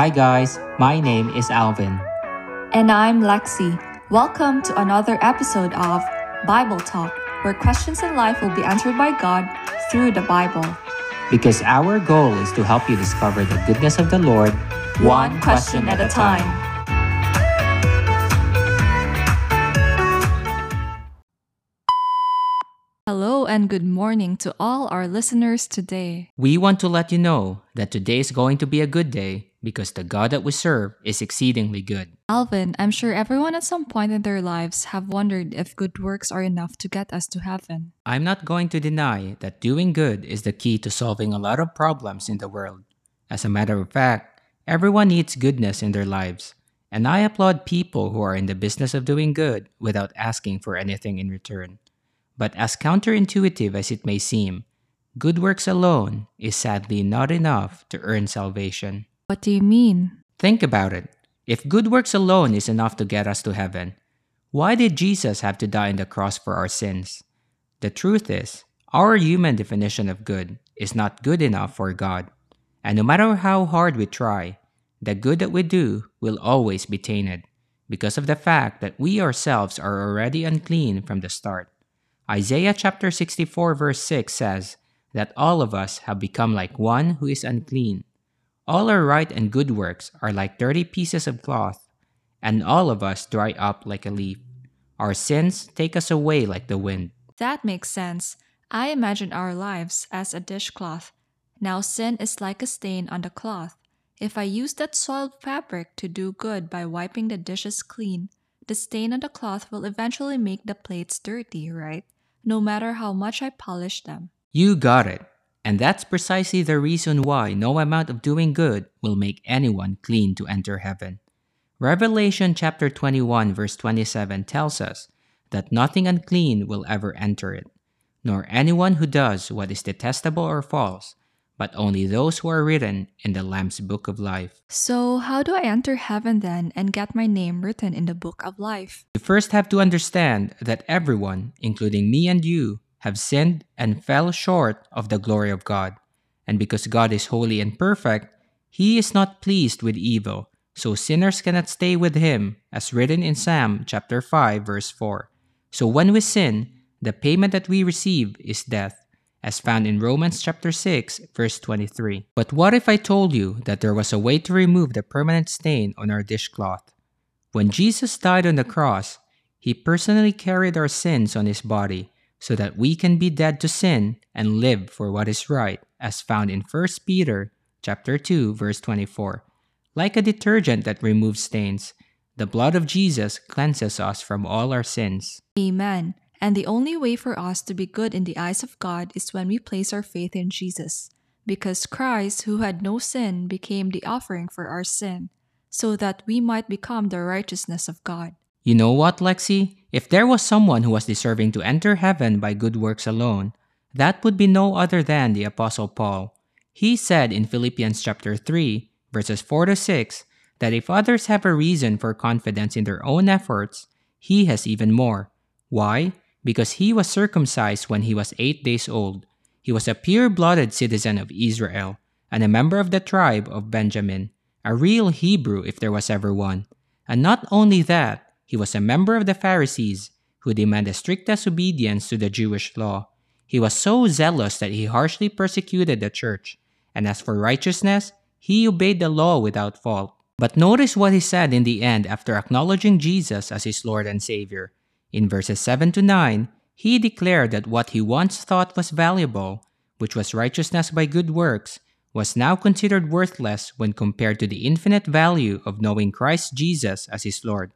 Hi guys, my name is Alvin. And I'm Lexi. Welcome to another episode of Bible Talk, where questions in life will be answered by God through the Bible. Because our goal is to help you discover the goodness of the Lord one question at a time. Hello and good morning to all our listeners today. We want to let you know that today is going to be a good day because the God that we serve is exceedingly good. Alvin, I'm sure everyone at some point in their lives have wondered if good works are enough to get us to heaven. I'm not going to deny that doing good is the key to solving a lot of problems in the world. As a matter of fact, everyone needs goodness in their lives, and I applaud people who are in the business of doing good without asking for anything in return. But as counterintuitive as it may seem, good works alone is sadly not enough to earn salvation. What do you mean? Think about it. If good works alone is enough to get us to heaven, why did Jesus have to die on the cross for our sins? The truth is, our human definition of good is not good enough for God. And no matter how hard we try, the good that we do will always be tainted because of the fact that we ourselves are already unclean from the start. Isaiah chapter 64 verse 6 says that all of us have become like one who is unclean. All our right and good works are like dirty pieces of cloth, and all of us dry up like a leaf. Our sins take us away like the wind. That makes sense. I imagine our lives as a dishcloth. Now sin is like a stain on the cloth. If I use that soiled fabric to do good by wiping the dishes clean, the stain on the cloth will eventually make the plates dirty, right? no matter how much I polish them. You got it. And that's precisely the reason why no amount of doing good will make anyone clean to enter heaven. Revelation chapter 21 verse 27 tells us that nothing unclean will ever enter it, nor anyone who does what is detestable or false, but only those who are written in the Lamb's book of life. So, how do I enter heaven then and get my name written in the book of life? You first have to understand that everyone, including me and you, have sinned and fell short of the glory of God. And because God is holy and perfect, he is not pleased with evil, so sinners cannot stay with him, as written in Psalm chapter 5 verse 4. So when we sin, the payment that we receive is death as found in Romans chapter 6, verse 23. But what if I told you that there was a way to remove the permanent stain on our dishcloth? When Jesus died on the cross, he personally carried our sins on his body so that we can be dead to sin and live for what is right, as found in 1 Peter chapter 2, verse 24. Like a detergent that removes stains, the blood of Jesus cleanses us from all our sins. Amen. And the only way for us to be good in the eyes of God is when we place our faith in Jesus. Because Christ, who had no sin, became the offering for our sin, so that we might become the righteousness of God. You know what, Lexi? If there was someone who was deserving to enter heaven by good works alone, that would be no other than the Apostle Paul. He said in Philippians chapter 3, verses 4 to 6, that if others have a reason for confidence in their own efforts, he has even more. Why? because he was circumcised when he was eight days old. He was a pure blooded citizen of Israel and a member of the tribe of Benjamin, a real Hebrew if there was ever one. And not only that, he was a member of the Pharisees, who demanded strictest obedience to the Jewish law. He was so zealous that he harshly persecuted the church, and as for righteousness, he obeyed the law without fault. But notice what he said in the end after acknowledging Jesus as his Lord and Savior. In verses 7 to 9, he declared that what he once thought was valuable, which was righteousness by good works, was now considered worthless when compared to the infinite value of knowing Christ Jesus as his Lord.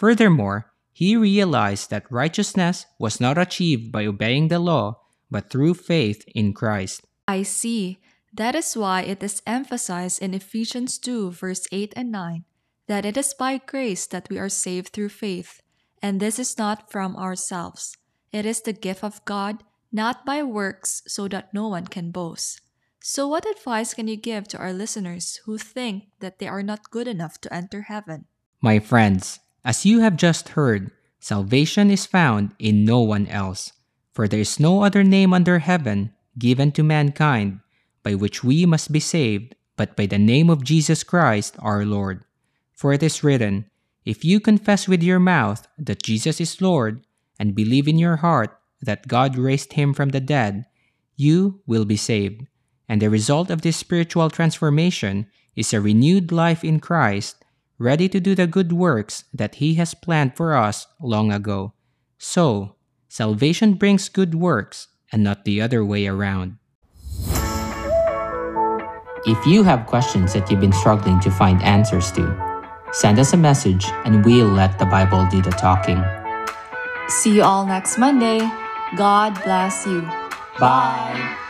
Furthermore, he realized that righteousness was not achieved by obeying the law, but through faith in Christ. I see. That is why it is emphasized in Ephesians 2, verse 8 and 9, that it is by grace that we are saved through faith and this is not from ourselves. It is the gift of God, not by works, so that no one can boast. So, what advice can you give to our listeners who think that they are not good enough to enter heaven? My friends, as you have just heard, salvation is found in no one else, for there is no other name under heaven given to mankind by which we must be saved but by the name of Jesus Christ our Lord. For it is written, If you confess with your mouth that Jesus is Lord, and believe in your heart that God raised him from the dead, you will be saved. And the result of this spiritual transformation is a renewed life in Christ, ready to do the good works that He has planned for us long ago. So, salvation brings good works and not the other way around. If you have questions that you've been struggling to find answers to, send us a message and we'll let the Bible do the talking. See you all next Monday. God bless you. Bye.